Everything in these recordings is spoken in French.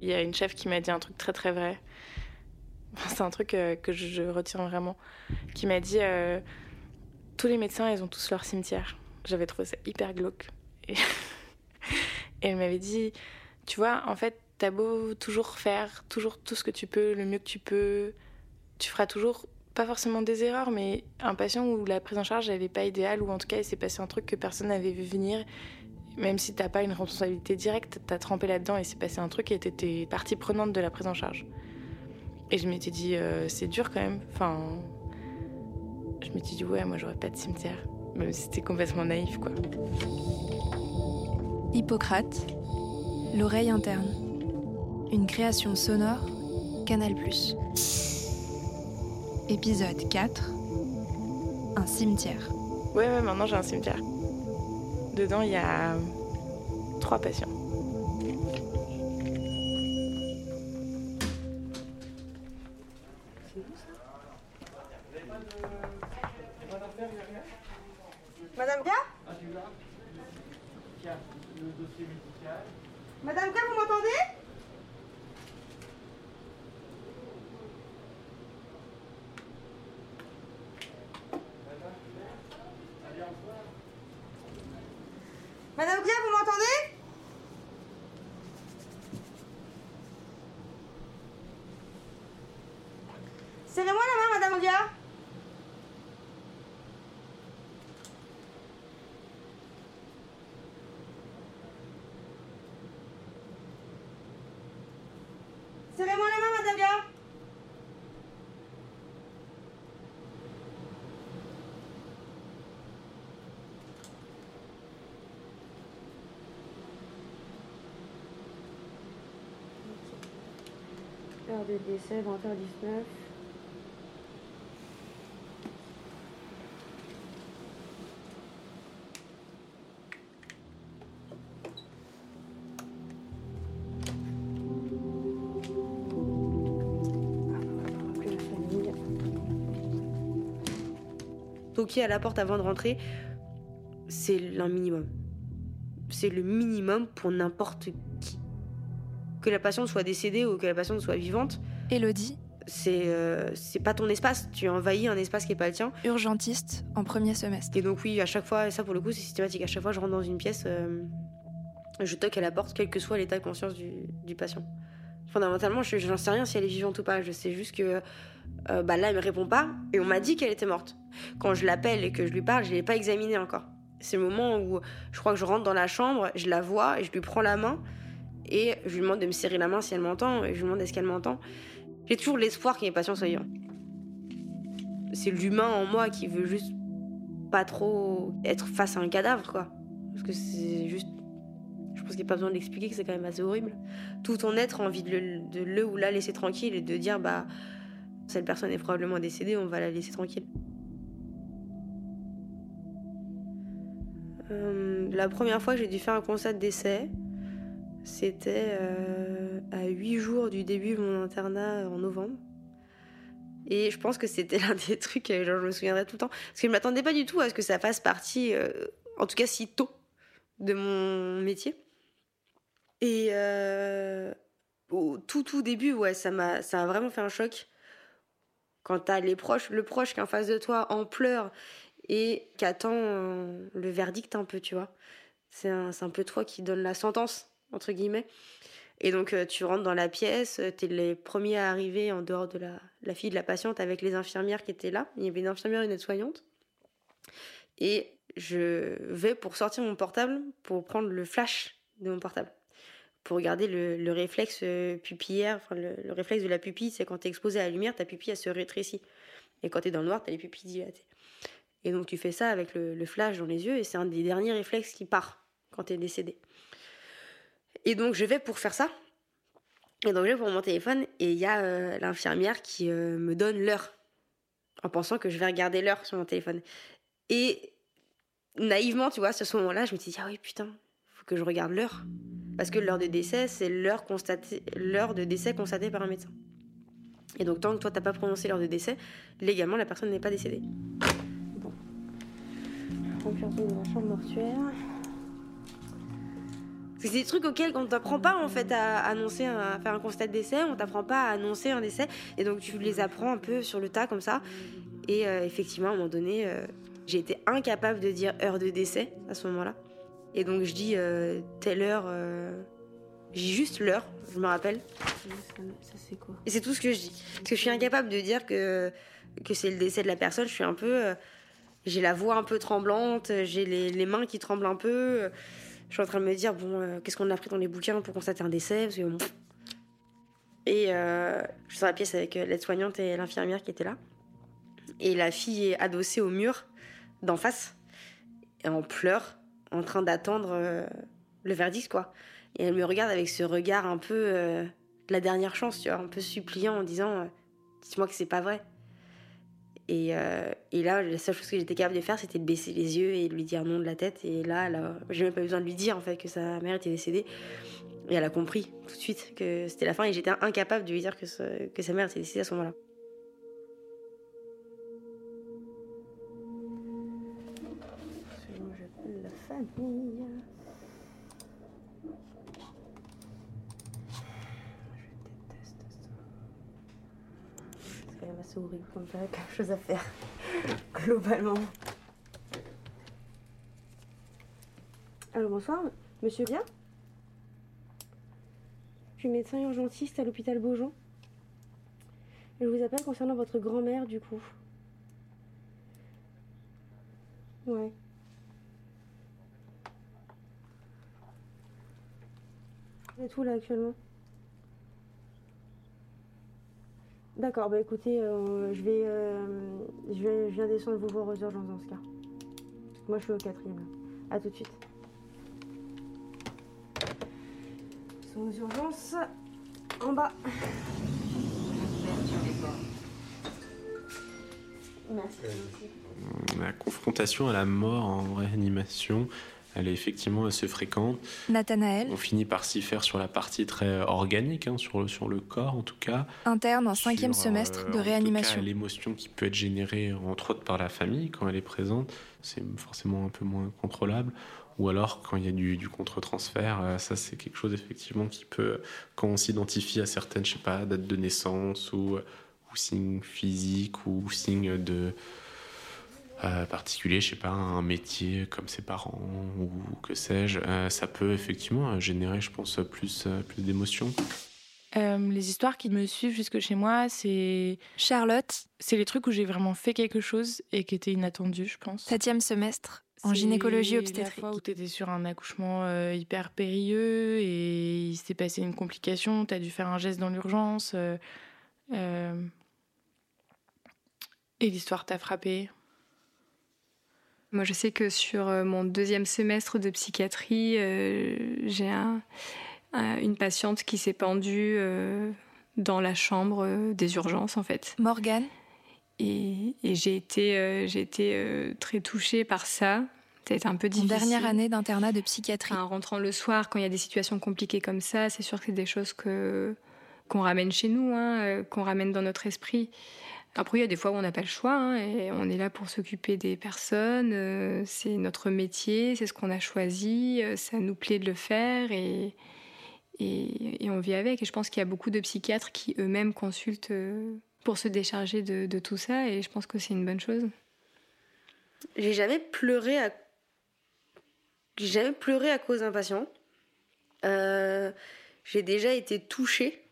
Il y a une chef qui m'a dit un truc très très vrai. C'est un truc euh, que je retiens vraiment. Qui m'a dit euh, tous les médecins, ils ont tous leur cimetière. J'avais trouvé ça hyper glauque. Et, elle m'avait dit tu vois, en fait, t'as beau toujours faire toujours tout ce que tu peux, le mieux que tu peux, tu feras toujours pas forcément des erreurs, mais un patient où la prise en charge n'avait pas idéale, ou en tout cas il s'est passé un truc que personne n'avait vu venir, même si t'as pas une responsabilité directe, t'as trempé là-dedans et s'est passé un truc et t'étais partie prenante de la prise en charge. Et je m'étais dit, euh, c'est dur quand même. Enfin, je m'étais dit, ouais, moi j'aurais pas de cimetière, même si c'était complètement naïf, quoi. Hippocrate, l'oreille interne. Une création sonore, Canal+. Épisode 4. Un cimetière. Ouais, ouais, maintenant j'ai un cimetière. Dedans, il y a trois patients. Madame K Madame K, vous m'entendez Madame K, vous m'entendez Serrez-moi la main, Madame Olia Serrez-moi la main, Madame Heure de décès, 20h19. Toquer à la porte avant de rentrer, c'est un minimum. C'est le minimum pour n'importe qui. Que la patiente soit décédée ou que la patiente soit vivante, Elodie, c'est euh, c'est pas ton espace. Tu envahis un espace qui est pas le tien. urgentiste en premier semestre. Et donc oui, à chaque fois, et ça pour le coup c'est systématique, à chaque fois je rentre dans une pièce, euh, je toque à la porte, quel que soit l'état de conscience du, du patient. Fondamentalement, je j'en sais rien si elle est vivante ou pas, je sais juste que euh, bah là elle me répond pas, et on m'a dit qu'elle était morte. Quand je l'appelle et que je lui parle, je l'ai pas examinée encore. C'est le moment où je crois que je rentre dans la chambre, je la vois et je lui prends la main, et je lui demande de me serrer la main si elle m'entend, et je lui demande est-ce qu'elle m'entend. J'ai toujours l'espoir qu'il y ait patient soit vivant. C'est l'humain en moi qui veut juste pas trop être face à un cadavre, quoi. Parce que c'est juste. Pense qu'il n'y a pas besoin de l'expliquer que c'est quand même assez horrible. Tout ton être a envie de le, ou la laisser tranquille et de dire, bah, cette personne est probablement décédée, on va la laisser tranquille. Euh, la première fois que j'ai dû faire un constat de décès, c'était euh, à huit jours du début de mon internat en novembre. Et je pense que c'était l'un des trucs, euh, genre, je me souviendrai tout le temps. Parce que je ne m'attendais pas du tout à ce que ça fasse partie, en tout cas si tôt, de mon métier. Et euh, au tout tout début, ouais, ça m'a ça a vraiment fait un choc. Quand t'as les proches, le proche qui est en face de toi en pleurs et qui attend euh, le verdict un peu, tu vois. C'est un, un peu toi qui donne la sentence, entre guillemets. Et donc euh, tu rentres dans la pièce, t'es les premiers à arriver en dehors de la, la fille de la patiente avec les infirmières qui étaient là. Il y avait une infirmière et une aide-soignante. Et je vais pour sortir mon portable pour prendre le flash de mon portable. Pour regarder le, le réflexe euh, pupillaire, le, le réflexe de la pupille, c'est quand t'es exposé à la lumière, ta pupille se rétrécit. Et quand t'es dans le noir, t'as les pupilles dilatées. Et donc tu fais ça avec le, flash dans les yeux et c'est un des derniers réflexes qui part quand tu es décédé. Et donc je vais pour faire ça. Et donc je vais pour mon téléphone et il y a euh, l'infirmière qui euh, me donne l'heure en pensant que je vais regarder l'heure sur mon téléphone. Et naïvement, tu vois, à ce moment-là, je me dit, ah oui, putain, faut que je regarde l'heure. Parce que l'heure de décès, c'est l'heure constatée, l'heure de décès constatée par un médecin. Et donc, tant que toi, t'as pas prononcé l'heure de décès, légalement, la personne n'est pas décédée. Bon. Donc, je retourne dans la chambre mortuaire. C'est des trucs auxquels on t'apprend pas en fait à annoncer, un- à faire un constat de décès, on t'apprend pas à annoncer un décès, et donc tu les apprends un peu sur le tas comme ça. Et euh, effectivement, à un moment donné, euh, j'ai été incapable de dire heure de décès à ce moment-là. Et donc je dis euh, telle heure, euh, j'ai juste l'heure, je me rappelle. Ça, c'est quoi? Et c'est tout ce que je dis. Parce que je suis incapable de dire que, que c'est le décès de la personne. Je suis un peu. euh, j'ai la voix un peu tremblante, j'ai les, les mains qui tremblent un peu. Je suis en train de me dire, bon, qu'est-ce qu'on a appris dans les bouquins pour constater un décès? Parce que, bon. Et je suis dans la pièce avec l'aide-soignante et l'infirmière qui étaient là. Et la fille est adossée au mur d'en face, et en pleurs, en train d'attendre euh, le verdict, quoi. Et elle me regarde avec ce regard un peu euh, de la dernière chance, tu vois, un peu suppliant en disant euh, Dis-moi que c'est pas vrai. Et, euh, et là, la seule chose que j'étais capable de faire, c'était de baisser les yeux et de lui dire non de la tête. Et là, a- j'ai même pas besoin de lui dire en fait que sa mère était décédée. Et elle a compris tout de suite que c'était la fin. Et j'étais incapable de lui dire que, que sa mère était décédée à ce moment-là. Je déteste ça. C'est quand même assez horrible comme ça, quelque chose à faire. Globalement. Allô, bonsoir. Monsieur bien Je suis médecin urgentiste à l'hôpital Beaujon. Je vous appelle concernant votre grand-mère, du coup. Ouais. Vous êtes où là actuellement D'accord, bah écoutez, euh, je vais, euh, je vais, je viens descendre vous voir aux urgences dans ce cas. Moi, je suis au quatrième. là. À tout de suite. Ils aux urgences en bas. Merci. La confrontation à la mort en réanimation, elle est effectivement assez fréquente. Nathanaël, On finit par s'y faire sur la partie très organique, hein, sur, le, sur le corps en tout cas. interne en cinquième Sur, semestre euh, de en tout réanimation. L'émotion qui peut être générée entre autres par la famille quand elle est présente, c'est forcément un peu moins contrôlable. Ou alors quand il y a du, du contre-transfert, euh, ça c'est quelque chose effectivement qui peut, quand on s'identifie à certaines, je sais pas, dates de naissance ou, ou signes physiques ou signes de euh, particuliers, je sais pas, un métier comme ses parents ou que sais-je, euh, ça peut effectivement euh, générer, je pense, plus, plus d'émotions. Euh, les histoires qui me suivent jusque chez moi, c'est Charlotte, c'est les trucs où j'ai vraiment fait quelque chose et qui était inattendu, je pense. septième semestre en C'est gynécologie La obstétrique. fois où tu étais sur un accouchement euh, hyper périlleux et il s'est passé une complication, tu as dû faire un geste dans l'urgence. euh, euh, et l'histoire t'a frappé. Moi, je sais que sur euh, mon deuxième semestre de psychiatrie, euh, j'ai un- un- une patiente qui s'est pendue euh, dans la chambre des urgences, en fait. Morgane, Et, et j'ai été, euh, j'ai été euh, très touchée par ça. C'était un peu en difficile. dernière année d'internat de psychiatrie. En rentrant le soir, quand il y a des situations compliquées comme ça, c'est sûr que c'est des choses que qu'on ramène chez nous, hein, qu'on ramène dans notre esprit. Après, il y a des fois où on n'a pas le choix, hein, et on est là pour s'occuper des personnes. euh, c'est notre métier, c'est ce qu'on a choisi, euh, ça nous plaît de le faire, et, et, on vit avec. Et je pense qu'il y a beaucoup de psychiatres qui eux-mêmes consultent euh, pour se décharger de, de tout ça, et je pense que c'est une bonne chose. J'ai jamais pleuré à. J'ai jamais pleuré à cause d'un patient. J'ai déjà été touchée.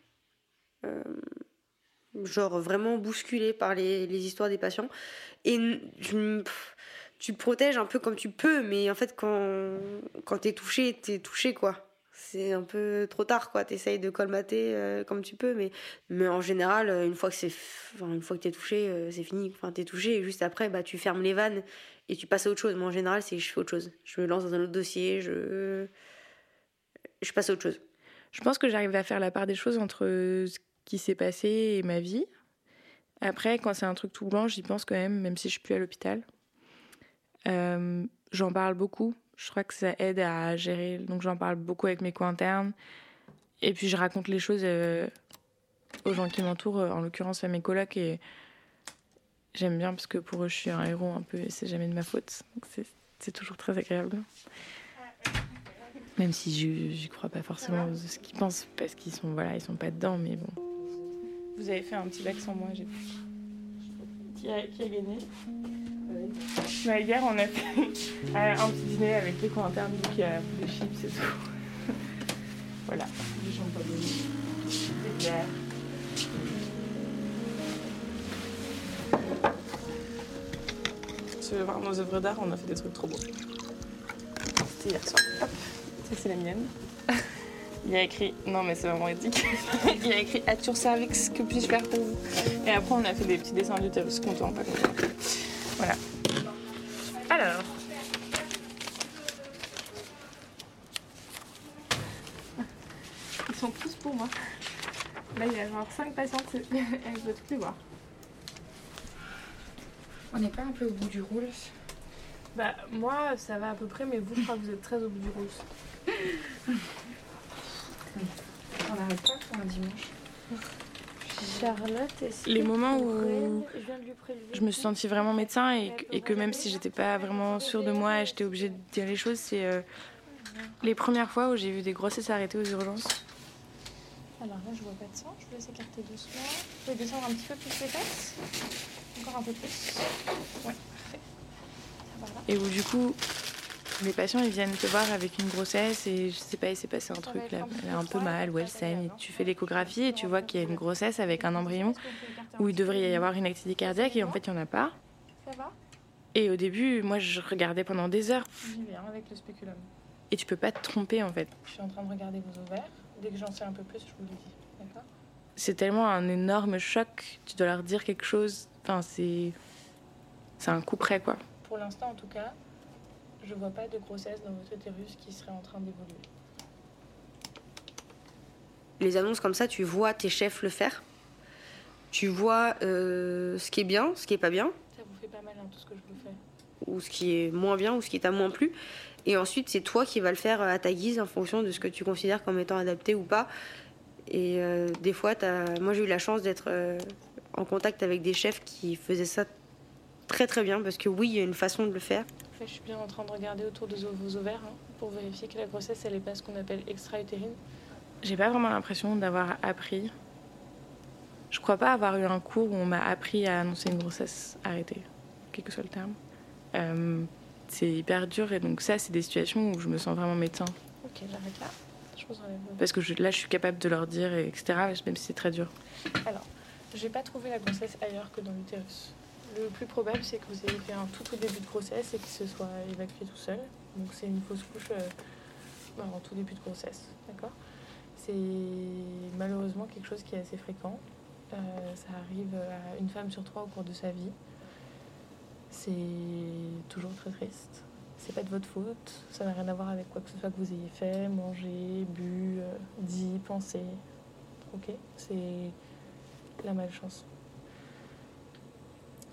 Genre vraiment bousculée par les, les histoires des patients. Et tu protèges un peu comme tu peux, mais en fait, quand, quand t'es touché, t'es touché, quoi. C'est un peu trop tard, quoi. T'essayes de colmater euh, comme tu peux, mais, mais en général, euh, une fois que c'est, enfin, une fois que t'es touché, euh, c'est fini. Enfin, t'es touché, et juste après, bah, tu fermes les vannes et tu passes à autre chose. Moi, en général, c'est je fais autre chose. Je me lance dans un autre dossier, je, je passe à autre chose. Je pense que j'arrive à faire la part des choses entre ce qui s'est passé et ma vie. Après, quand c'est un truc tout blanc, j'y pense quand même, même si je suis plus à l'hôpital. Euh, j'en parle beaucoup. Je crois que ça aide à gérer. Donc j'en parle beaucoup avec mes co-internes. Et puis je raconte les choses euh, aux gens qui m'entourent, en l'occurrence à mes colocs. Et j'aime bien parce que pour eux, je suis un héros un peu et c'est jamais de ma faute. Donc c'est toujours très agréable. Même si je crois pas forcément ce qu'ils pensent parce qu'ils sont voilà ils sont pas dedans, mais bon. Vous avez fait un petit bac sans moi, j'ai qui a, qui a gagné Ouais, hier on a fait un petit dîner avec les coins internes, donc il y a des chips et tout. voilà, du champagne, des bières. Si tu veux voir nos œuvres d'art, on a fait des trucs trop beaux. C'était hier soir. Hop, ça c'est la mienne. Il a écrit, non mais c'est vraiment éthique, il a écrit à your cervix, que puis-je faire pour vous Et après on a fait des petits dessins d'utérus, content, pas content. Voilà. Alors. Ils sont tous pour moi. Là il y a genre 5 patientes, elles veulent toutes les voir. On n'est pas un peu au bout du rouleau Bah moi ça va à peu près, mais vous je crois que vous êtes très au bout du rouleau. On n'arrête pas pour un dimanche. Charlotte, est-ce Les que moments tu où je viens de lui prélever je me suis sentie vraiment médecin et, que- et que même si j'étais pas vraiment sûre de moi et j'étais obligée de dire les choses, c'est euh, les premières fois où j'ai vu des grossesses arrêtées aux urgences. Alors là, je vois pas de sang. Je vous laisse écarter doucement. Vous pouvez descendre un petit peu plus les fesses. Encore un peu plus. Ouais, parfait. Et où du coup, les patients ils viennent te voir avec une grossesse et je sais pas, il s'est passé un truc là, elle a un peu mal ou elle saigne. Tu fais l'échographie et tu vois qu'il y a une grossesse avec un embryon où il devrait y avoir une activité cardiaque et en fait il n'y en a pas. Ça va? Et au début, moi je regardais pendant des heures J'y hein, avec le spéculum. et tu peux pas te tromper en fait. Je suis en train de regarder vos ovaires. Dès que j'en sais un peu plus, je vous le dis. D'accord? C'est tellement un énorme choc. Tu dois leur dire quelque chose. Enfin, c'est. C'est un coup près, quoi. Pour l'instant, en tout cas, je vois pas de grossesse dans votre utérus qui serait en train d'évoluer. Les annonces comme ça, tu vois tes chefs le faire? Tu vois euh, ce qui est bien, ce qui est pas bien, Ça vous fait pas mal, hein, tout ce que je vous fais. ou ce qui est moins bien, ou ce qui t'a moins plu? Et ensuite, c'est toi qui vas le faire à ta guise en fonction de ce que tu considères comme étant adapté ou pas. Et euh, des fois, moi j'ai eu la chance d'être euh, en contact avec des chefs qui faisaient ça très très bien, parce que oui, il y a une façon de le faire. Fait, je suis bien en train de regarder autour de vos ovaires hein, pour vérifier que la grossesse, elle est pas ce qu'on appelle extra-utérine. J'ai pas vraiment l'impression d'avoir appris. Je crois pas avoir eu un cours où on m'a appris à annoncer une grossesse arrêtée, quel que soit le terme. Euh, c'est hyper dur et donc ça, c'est des situations où je me sens vraiment médecin. Ok, j'arrête là. Je vous enlève vos Parce que je- là, je suis capable de leur dire, et etc., même si c'est très dur. Alors, j'ai pas trouvé la grossesse ailleurs que dans l'utérus. Le plus probable, c'est que vous ayez fait un tout début de grossesse et qu'il se soit évacué tout seul. Donc c'est une fausse couche euh, bah, en tout début de grossesse, d'accord? C'est malheureusement quelque chose qui est assez fréquent. Euh, ça arrive à une femme sur trois au cours de sa vie. C'est toujours très triste. C'est pas de votre faute. Ça n'a rien à voir avec quoi que ce soit que vous ayez fait, mangé, bu, euh, dit, pensé. Ok? C'est la malchance.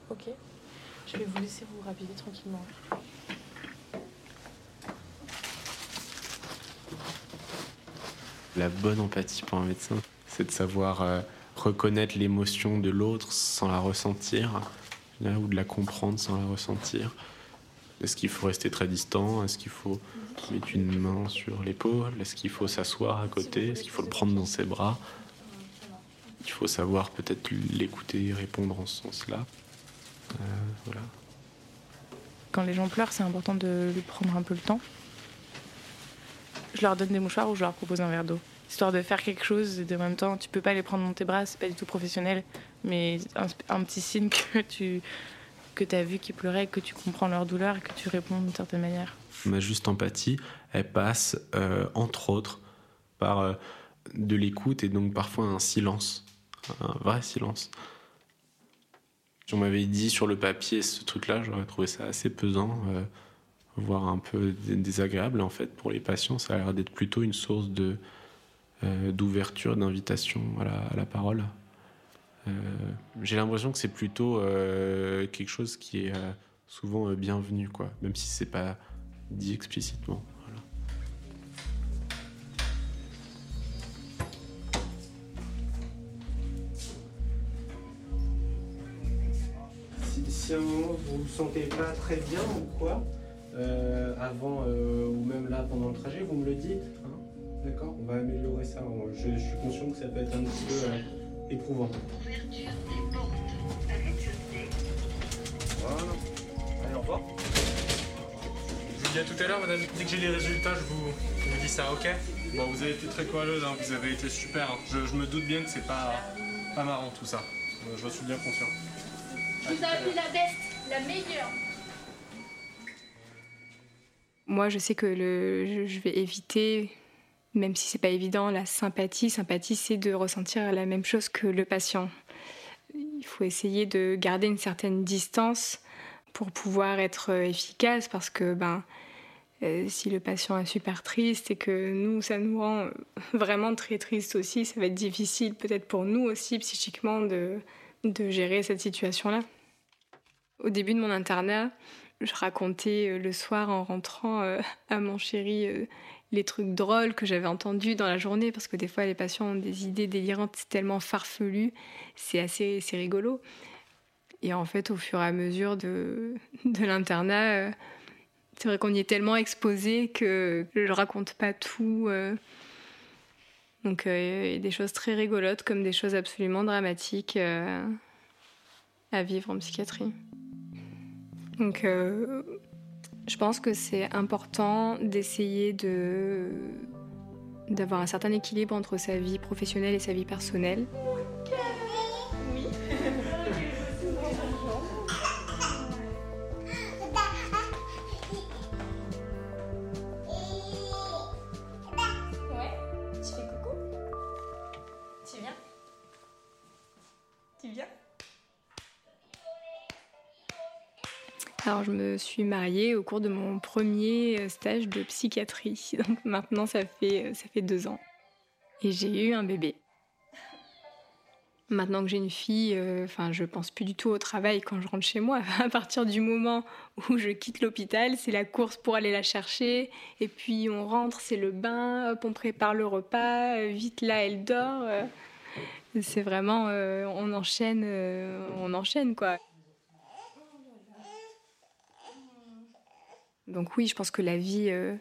Ok Je vais vous laisser vous rhabiller tranquillement. La bonne empathie pour un médecin, c'est de savoir euh, reconnaître l'émotion de l'autre sans la ressentir, ou de la comprendre sans la ressentir. Est-ce qu'il faut rester très distant? Est-ce qu'il faut mettre une main sur l'épaule? Est-ce qu'il faut s'asseoir à côté? Est-ce qu'il faut le prendre dans ses bras? Il faut savoir peut-être l'écouter et répondre en ce sens-là. Euh, voilà. Quand les gens pleurent, c'est important de lui prendre un peu le temps. Je leur donne des mouchoirs ou je leur propose un verre d'eau. Histoire de faire quelque chose et de en même temps, tu peux pas les prendre dans tes bras, c'est pas du tout professionnel, mais un, un petit signe que tu que as vu qu'ils pleuraient, que tu comprends leur douleur et que tu réponds d'une certaine manière. Ma juste empathie, elle passe euh, entre autres par euh, de l'écoute et donc parfois un silence, un vrai silence. Si on m'avait dit sur le papier ce truc-là, j'aurais trouvé ça assez pesant, euh, voire un peu désagréable. En fait, pour les patients, ça a l'air d'être plutôt une source de euh, d'ouverture, d'invitation à la, parole. Euh, J'ai l'impression que c'est plutôt quelque chose qui est souvent bienvenu, quoi, même si c'est pas dit explicitement. Si, à un moment vous vous sentez pas très bien ou quoi, euh, avant euh, ou même là pendant le trajet, vous me le dites. hein. D'accord On va améliorer ça. On- Je, je suis conscient que ça peut être un petit peu euh, éprouvant. Voilà. Allez, au revoir. Je vous dis à tout à l'heure, madame. Dès que j'ai les résultats, je vous, je vous dis ça, ok? Bon, vous avez été très courageuse, hein, vous avez été super. hein. Je, je me doute bien que c'est pas, pas marrant tout ça. Euh, Je suis bien conscient. Vous appelé la best, la meilleure. Moi, je sais que le, je, je vais éviter, même si c'est pas évident, la sympathie. Sympathie, c'est de ressentir la même chose que le patient. Il faut essayer de garder une certaine distance pour pouvoir être euh, efficace, parce que ben, euh, si le patient est super triste et que nous, ça nous rend euh, vraiment très triste aussi, ça va être difficile peut-être pour nous aussi psychiquement de, de gérer cette situation-là. Au début de mon internat, je racontais euh, le soir en rentrant euh, à mon chéri euh, les trucs drôles que j'avais entendus dans la journée, parce que des fois les patients ont des idées délirantes, c'est tellement farfelu, c'est assez c'est rigolo. Et en fait, au fur et à mesure de, de l'internat, c'est vrai qu'on y est tellement exposé que je raconte pas tout. Donc il y a des choses très rigolotes comme des choses absolument dramatiques à vivre en psychiatrie. Donc, euh, je pense que c'est important d'essayer de d'avoir un certain équilibre entre sa vie professionnelle et sa vie personnelle. Alors, je me suis mariée au cours de mon premier euh, stage de psychiatrie. Donc maintenant, ça fait, ça fait deux ans. Et j'ai eu un bébé. Maintenant que j'ai une fille, euh, enfin, je pense plus du tout au travail quand je rentre chez moi. À partir du moment où je quitte l'hôpital, c'est la course pour aller la chercher. Et puis on rentre, c'est le bain, hop, on prépare le repas. euh, Vite là, elle dort. euh. C'est vraiment, euh, on enchaîne, euh, on enchaîne quoi. Donc oui, je pense que la vie, euh,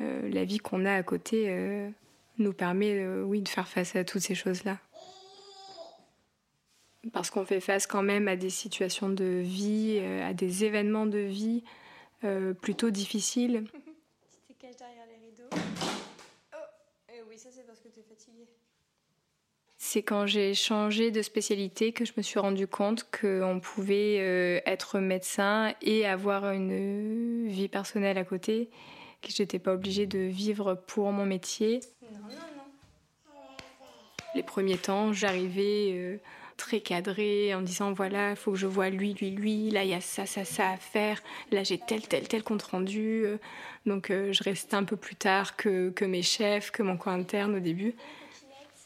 euh, la vie qu'on a à côté euh, nous permet, euh, oui, de faire face à toutes ces choses-là. Parce qu'on fait face quand même à des situations de vie, euh, à des événements de vie euh, plutôt difficiles. Tu te caches derrière les rideaux. Oh eh Oui, ça c'est parce que tu es fatiguée. C'est quand j'ai changé de spécialité que je me suis rendu compte qu'on pouvait euh, être médecin et avoir une euh, vie personnelle à côté, que j'étais pas obligée de vivre pour mon métier. Les premiers temps, j'arrivais euh, très cadrée en disant voilà, il faut que je vois lui, lui, lui, là il y a ça, ça, ça à faire, là j'ai tel, tel, tel compte rendu. donc je restais un peu plus tard que, que mes chefs, que mon coin interne au début.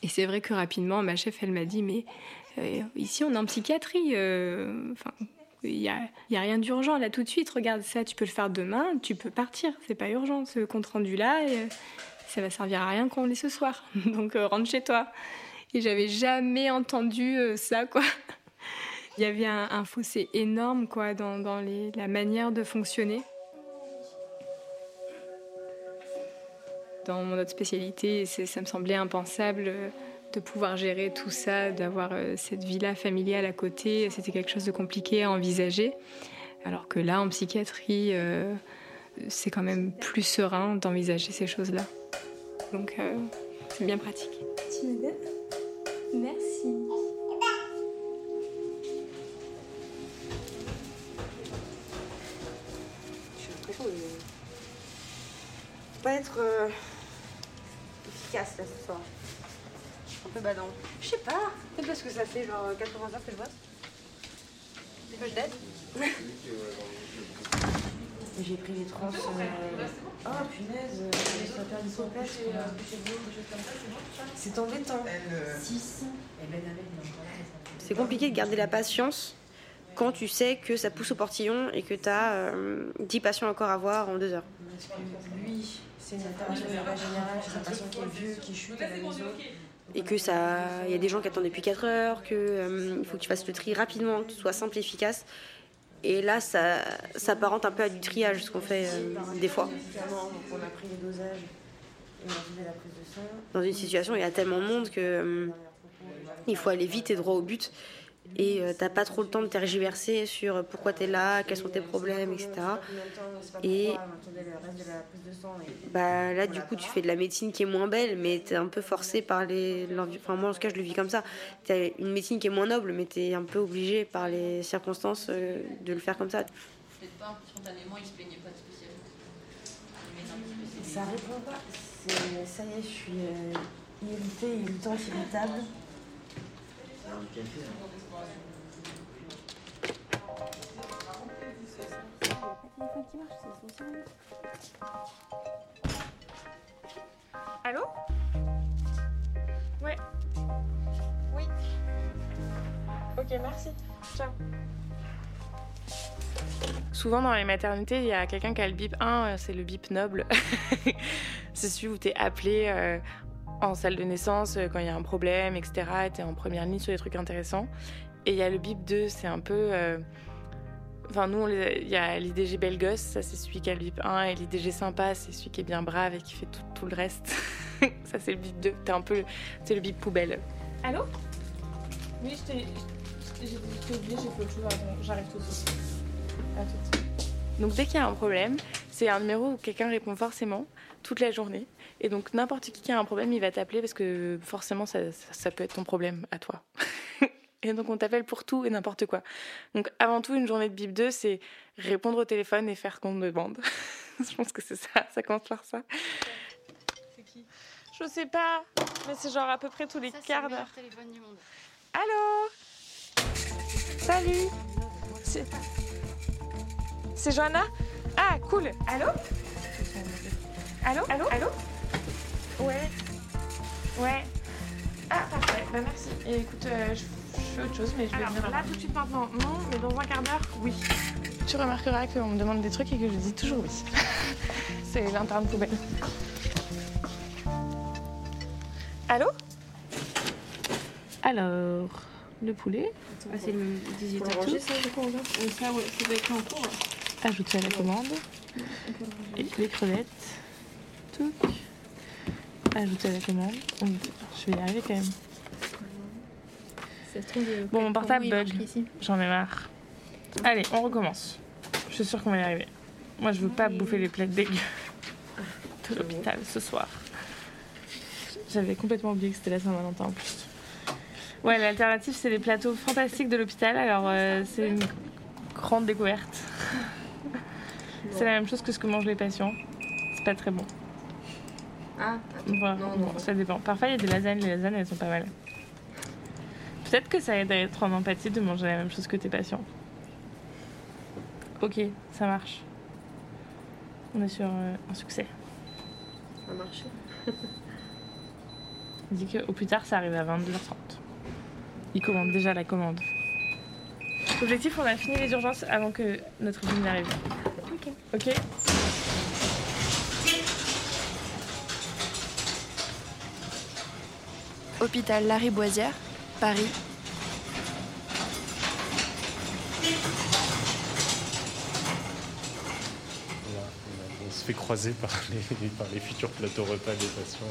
Et c'est vrai que rapidement, ma chef, elle m'a dit mais euh, ici on est en psychiatrie, euh. Il n'y a, rien d'urgent là tout de suite, regarde ça, tu peux le faire demain, tu peux partir, c'est pas urgent ce compte rendu là, euh, ça va servir à rien qu'on l'ait ce soir, donc rentre chez toi. Et j'avais jamais entendu ça, quoi. Il y avait un, fossé énorme, quoi, dans, la manière de fonctionner. Dans mon autre spécialité, c'est- ça me semblait impensable euh, de pouvoir gérer tout ça, d'avoir euh, cette vie-là familiale à côté. C'était quelque chose de compliqué à envisager. Alors que là, en psychiatrie, euh, c'est quand même plus serein d'envisager ces choses-là. Donc, euh, c'est bien pratique. Tu Merci. J'ai l'impression de pas être euh, efficace là ce soir. Un peu badant. Je sais pas, peut-être parce que ça fait genre 80 heures que je bosse. Je J'ai pris les trans. euh, Oh punaise, euh, ça perd des saupettes. quoi. C'est embêtant. 6. C'est compliqué de garder la patience quand tu sais que ça pousse au portillon et que tu as 10 patients encore à voir en 2 heures. C'est une intervention de la générale, c'est un patient qui est vieux, qui chute à la maison. Et que ça, il y a des gens qui attendent depuis 4 heures, qu'il faut que tu fasses le tri rapidement, que ce soit simple et efficace. Et là, ça s'apparente un peu à du triage, ce qu'on fait euh, des fois. On a pris les dosages et on a fait la prise de sang. Dans une situation où il y a tellement de monde que euh, il faut aller vite et droit au but. Et euh, t'as pas trop le temps de tergiverser sur pourquoi t'es là, quels sont tes problèmes, etc. Et bah, là, du coup, tu fais de la médecine qui est moins belle, mais t'es un peu forcé par les. Enfin, moi, en tout cas, je le vis comme ça. T'as une médecine qui est moins noble, mais t'es un peu obligé par les circonstances euh, de le faire comme ça. Peut-être pas spontanément, il se plaignait pas de spécialement. Ça répond pas. Ça y est, je suis euh, irritée, irritante, irritable. Allô Ouais. Oui. Ok, merci. Ciao. Souvent dans les maternités, il y a quelqu'un qui a le bip 1, euh, c'est le bip noble. c'est celui où tu es appelé euh, en salle de naissance euh, quand il y a un problème, etc. Tu es en première ligne sur des trucs intéressants. Et il y a le bip 2, c'est un peu. euh, Enfin, nous, il y a l'IDG belle gosse, ça c'est celui qui a le bip 1, et l'IDG sympa, c'est celui qui est bien brave et qui fait tout, tout le reste. ça c'est le bip 2, t'es un peu. C'est le bip poubelle. Allô? Oui, je t'ai je oublié, j'ai fait autre chose avant. J'arrive tout de suite. À tout de suite. Donc dès qu'il y a un problème, c'est un numéro où quelqu'un répond forcément toute la journée. Et donc n'importe qui qui a un problème, il va t'appeler parce que forcément ça, ça- ça peut être ton problème à toi. et donc on t'appelle pour tout et n'importe quoi. Donc avant tout, une journée de bip 2, c'est répondre au téléphone et faire qu'on te demande. Je pense que c'est ça, ça commence par ça. C'est qui? Je sais pas, mais c'est genre à peu près tous les Ça, quarts le d'heure. téléphone du monde. Allô? Salut C'est... C'est Johanna? Ah, cool Allô? Allô Allô Allô Ouais. Ouais. Ah, parfait. Bah, merci. Et écoute, euh, je, je fais autre chose, mais je vais venir là tout de suite maintenant. Non, mais dans un quart d'heure, oui. Tu remarqueras qu'on me demande des trucs et que je dis toujours oui. C'est l'interne poubelle. Allô Alors, le poulet. Ah, c'est le 18 Faut à tout. ça, du coup, on Ça, ouais, être en cours. Ajoute ça à la commande. Et les crevettes. Touc. Ajoute à la commande. Je vais y arriver quand même. Ça se trouve, euh, Bon, mon portable il bug. marche ici. J'en ai marre. Allez, on recommence. Je suis sûre qu'on va y arriver. Moi, je veux pas bouffer les plats dégueux de l'hôpital ce soir. J'avais complètement oublié que c'était la Saint-Valentin en plus. Ouais, l'alternative, c'est les plateaux fantastiques de l'hôpital. Alors, euh, c'est une grande découverte. c'est la même chose que ce que mangent les patients. C'est pas très bon. Ah, Enfin, Non, bon, non. ça dépend. Parfois, il y a des lasagnes. Les lasagnes, elles sont pas mal. Peut-être que ça aide à être en empathie de manger la même chose que tes patients. Ok, ça marche. On est sur euh, un succès. Ça a marché. Il dit qu'au plus tard, ça arrive à 22h30. Il commande déjà la commande. Objectif, on a fini les urgences avant que notre ligne n'arrive. Ok. Ok? Hôpital Lariboisière, Paris. Voilà, on, a- on se fait croiser par les, par les futurs plateaux repas des patients.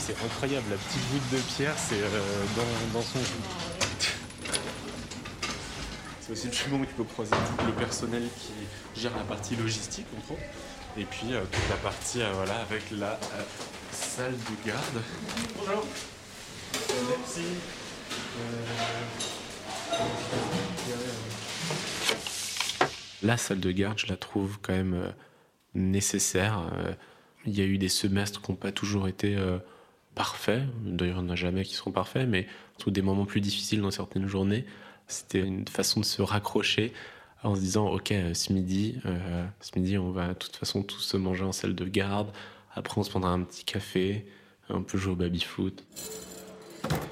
C'est incroyable, la petite voûte de pierre, c'est euh, dans, dans son C'est aussi le moment où tu peux croiser tout le personnel qui gère la partie logistique, entre autres. Et puis euh, toute la partie euh, voilà, avec la euh, salle de garde. Bonjour. Merci. La salle de garde, je la trouve quand même nécessaire. Il y a eu des semestres qui n'ont pas toujours été parfaits. D'ailleurs, il n'y en a jamais qui seront parfaits, mais tous des moments plus difficiles dans certaines journées, c'était une façon de se raccrocher en se disant ok ce midi euh, ce midi on va de toute façon tous se manger en salle de garde. Après on se prendra un petit café on peut jouer au baby foot.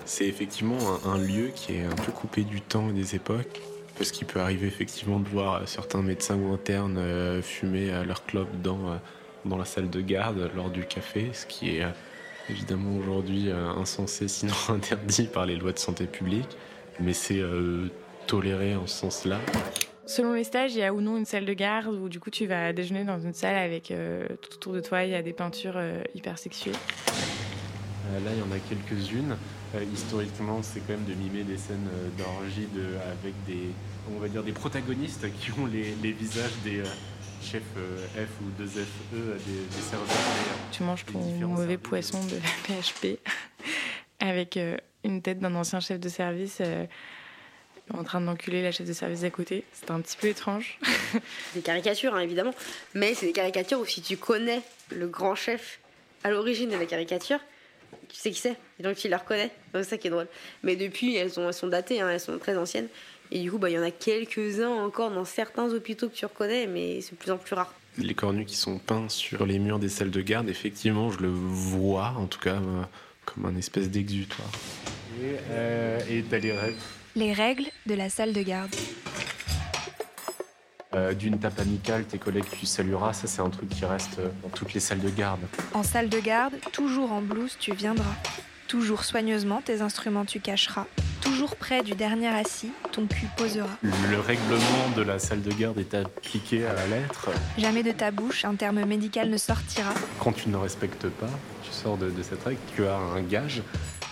C'est effectivement un, lieu qui est un peu coupé du temps et des époques parce qu'il peut arriver effectivement de voir certains médecins ou internes euh, fumer leur clope dans, euh, la salle de garde lors du café ce qui est euh, évidemment aujourd'hui euh, insensé sinon interdit par les lois de santé publique. Mais c'est euh, toléré en ce sens-là Selon les stages, il y a ou non une salle de garde où du coup tu vas déjeuner dans une salle avec euh, tout autour de toi, il y a des peintures euh, hyper sexuées. Euh, là, il y en a quelques-unes. Historiquement, c'est quand même de mimer des scènes d'orgie de, avec des, on va dire, des protagonistes qui ont les, les visages des chefs F ou 2FE, des, des serveurs. tu manges ton mauvais poisson de la PHP avec une tête d'un ancien chef de service en train d'enculer la chef de service d'à côté. C'était un petit peu étrange. des caricatures, hein, évidemment. Mais c'est des caricatures où si tu connais le grand chef à l'origine de la caricature, tu sais qui c'est. Et donc tu la reconnais. C'est ça qui est drôle. Mais depuis, elles sont, elles sont datées, hein, elles sont très anciennes. Et du coup, bah, il y en a quelques-uns encore dans certains hôpitaux que tu reconnais, mais c'est de plus en plus rare. Les cornus qui sont peints sur les murs des salles de garde, effectivement, je le vois, en tout cas, euh, comme un espèce d'exutoire. Et euh, et t'as les règles Les règles de la salle de garde. Euh, D'une tape amicale, tes collègues tu salueras, ça c'est un truc qui reste euh, dans toutes les salles de garde. En salle de garde, toujours en blouse, tu viendras. Toujours soigneusement, tes instruments tu cacheras. Toujours près du dernier assis, ton cul posera. Le règlement de la salle de garde est appliqué à la lettre. Jamais de ta bouche un terme médical ne sortira. Quand tu ne respectes pas, tu sors de, de cette règle, tu as un gage.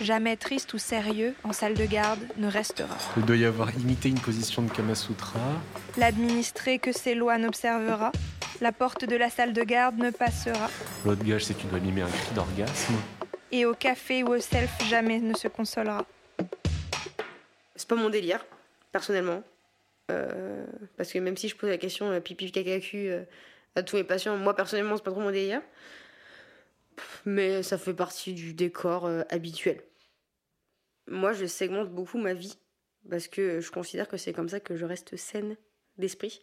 Jamais triste ou sérieux en salle de garde ne restera. Il doit y avoir imité une position de Kama Sutra. L'administré que ces lois n'observera. La porte de la salle de garde ne passera. L'autre gage, c'est que tu dois mimer un cri d'orgasme. Et au café ou au self, jamais ne se consolera. C'est pas mon délire, personnellement. Euh, parce que même si je pose la question euh, pipi caca cul euh, à tous mes patients, moi personnellement, c'est pas trop mon délire. Mais ça fait partie du décor euh, habituel. Moi, je segmente beaucoup ma vie parce que je considère que c'est comme ça que je reste saine d'esprit.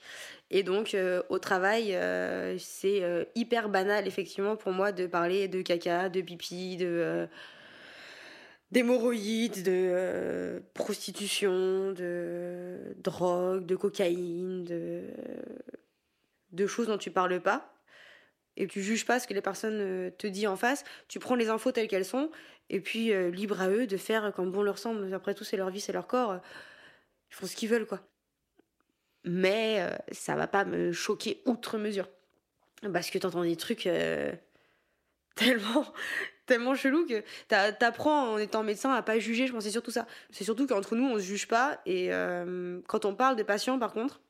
Et donc, euh, au travail, euh, c'est hyper banal, effectivement, pour moi de parler de caca, de pipi, de. d'hémorroïdes, de prostitution, de drogue, de cocaïne, de, de choses dont tu parles pas. Et tu juges pas ce que les personnes euh, te disent en face. Tu prends les infos telles qu'elles sont. Et puis, euh, libre à eux de faire comme bon leur semble. Après tout, c'est leur vie, c'est leur corps. Ils font ce qu'ils veulent, quoi. Mais euh, ça va pas me choquer outre mesure. Parce que t'entends des trucs euh, tellement, tellement chelous que t'a- t'apprends en étant médecin à pas juger. Je pense c'est surtout ça. C'est surtout qu'entre nous, on se juge pas. Et quand on parle des patients, par contre,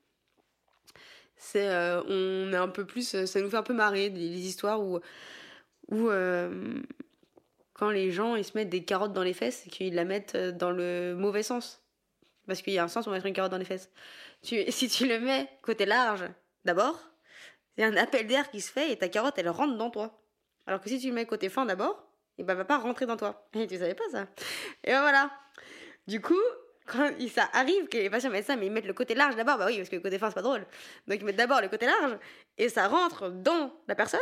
c'est euh, on est un peu plus. Ça nous fait un peu marrer des histoires où, où euh, quand les gens ils se mettent des carottes dans les fesses, qu'ils la mettent euh, dans le mauvais sens. Parce qu'il y a un sens pour mettre une carotte dans les fesses. Tu, si tu le mets côté large, d'abord, a un appel d'air qui se fait et ta carotte, elle rentre dans toi. Alors que si tu le mets côté fin d'abord, et ben, elle va pas rentrer dans toi. Et tu savais pas ça. Et ben voilà. Du coup, quand ça arrive que les patients mettent ça, mais ils mettent le côté large d'abord, bah oui, parce que le côté fin, c'est pas drôle. Donc ils mettent d'abord le côté large et ça rentre dans la personne.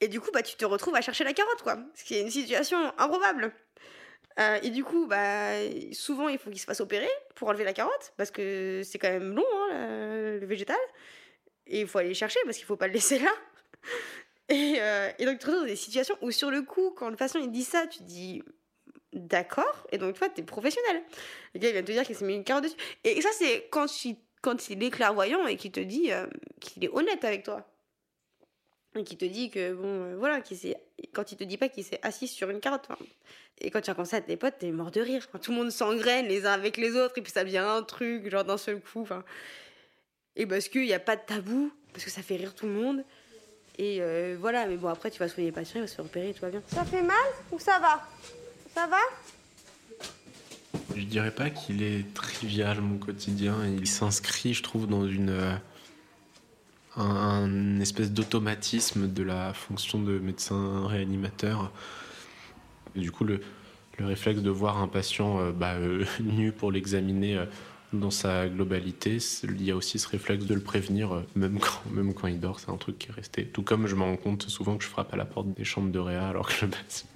Et du coup, bah, tu te retrouves à chercher la carotte, quoi. Ce qui est une situation improbable. Euh, et du coup, bah, souvent, il faut qu'il se fasse opérer pour enlever la carotte, parce que c'est quand même long, hein, le, végétal. Et il faut aller le chercher, parce qu'il faut pas le laisser là. Et, euh, et donc, tu te retrouves dans des situations où, sur le coup, quand le patient il dit ça, tu te dis d'accord. Et donc, toi, t'es professionnel. Le gars, il vient te dire qu'il s'est mis une carotte dessus. Et ça, c'est quand, quand il est clairvoyant et qu'il te dit euh, qu'il est honnête avec toi. Et qu'il te dit que, bon, euh, voilà, s'est- quand il te dit pas qu'il s'est assis sur une carotte. Et quand tu racontes ça à tes potes, t'es mort de rire. Tout le monde s'engraine les uns avec les autres, et puis ça devient un truc, genre d'un seul coup. Et parce qu'il n'y a pas de tabou, parce que ça fait rire tout le monde. Et euh, voilà, mais bon, après, tu vas soigner les patients, il va se faire opérer, tout va bien. Ça fait mal ou ça va? Ça va? Je dirais pas qu'il est trivial mon quotidien. Il s'inscrit, je trouve, dans une euh, un, espèce d'automatisme de la fonction de médecin réanimateur. Du coup, le, le réflexe de voir un patient euh, bah, euh, nu pour l'examiner dans sa globalité, il y a aussi ce réflexe de le prévenir, euh, même quand, même quand il dort. C'est un truc qui est resté. Tout comme je me rends compte souvent que je frappe à la porte des chambres de réa alors que le patient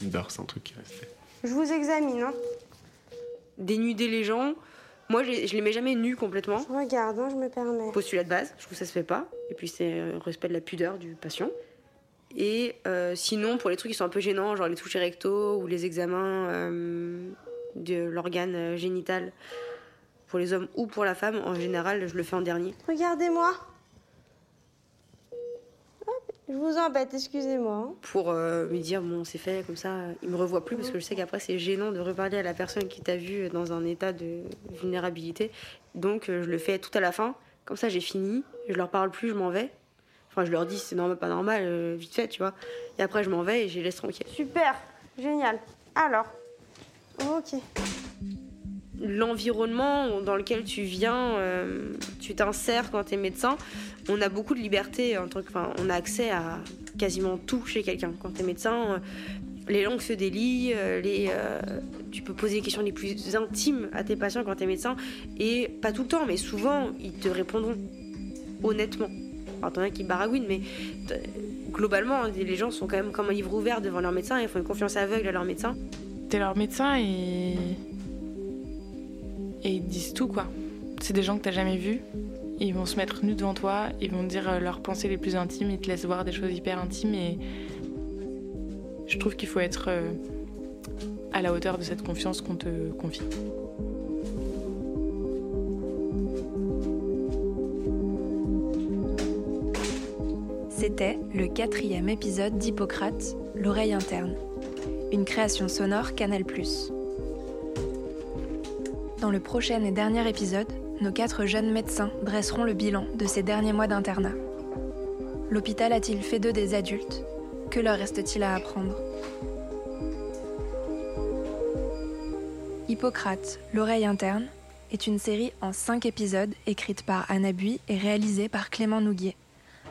il dort, c'est un truc qui est resté. Je vous examine. Hein. Dénuder les gens, moi je je les mets jamais nus complètement. Je regarde, hein, je me permets. Postulat de base, je trouve que ça se fait pas. Et puis c'est euh, respect de la pudeur du patient. Et euh, sinon, pour les trucs qui sont un peu gênants, genre les touchés rectaux ou les examens euh, de l'organe euh, génital pour les hommes ou pour la femme, en général, je le fais en dernier. Regardez-moi. Je vous embête, excusez-moi. hein. Pour euh, me dire, bon, c'est fait, comme ça, il me revoit plus, parce que je sais qu'après, c'est gênant de reparler à la personne qui t'a vu dans un état de vulnérabilité. Donc, euh, je le fais tout à la fin. Comme ça, j'ai fini. Je leur parle plus, je m'en vais. Enfin, je leur dis, c'est normal, pas normal, euh, vite fait, tu vois. Et après, je m'en vais et je les laisse tranquilles. Super, génial. Alors, ok. L'environnement dans lequel tu viens, euh, tu t'insères quand tu es médecin, on a beaucoup de liberté. En tant on a accès à quasiment tout chez quelqu'un. Quand tu es médecin, euh, les langues se délient, euh, les, tu peux poser les questions les plus intimes à tes patients quand tu es médecin. Et pas tout le temps, mais souvent, ils te répondront honnêtement. Alors, t'en as qui baragouinent, mais globalement, les gens sont quand même comme un livre ouvert devant leur médecin. Ils font une confiance aveugle à leur médecin. T'es leur médecin et. Et ils disent tout, quoi. C'est des gens que t'as jamais vus. Ils vont se mettre nus devant toi, ils vont dire euh, leurs pensées les plus intimes, ils te laissent voir des choses hyper intimes et. Je trouve qu'il faut être euh, à la hauteur de cette confiance qu'on te confie. C'était le quatrième épisode d'Hippocrate, l'oreille interne, une création sonore Canal+. Dans le prochain et dernier épisode, nos quatre jeunes médecins dresseront le bilan de ces derniers mois d'internat. L'hôpital a-t-il fait d'eux des adultes? Que leur reste-t-il à apprendre? Hippocrate, l'oreille interne est une série en cinq épisodes écrite par Anna Bui et réalisée par Clément Nouguier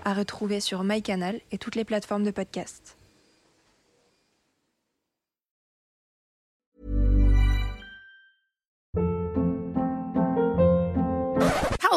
à retrouver sur MyCanal et toutes les plateformes de podcast.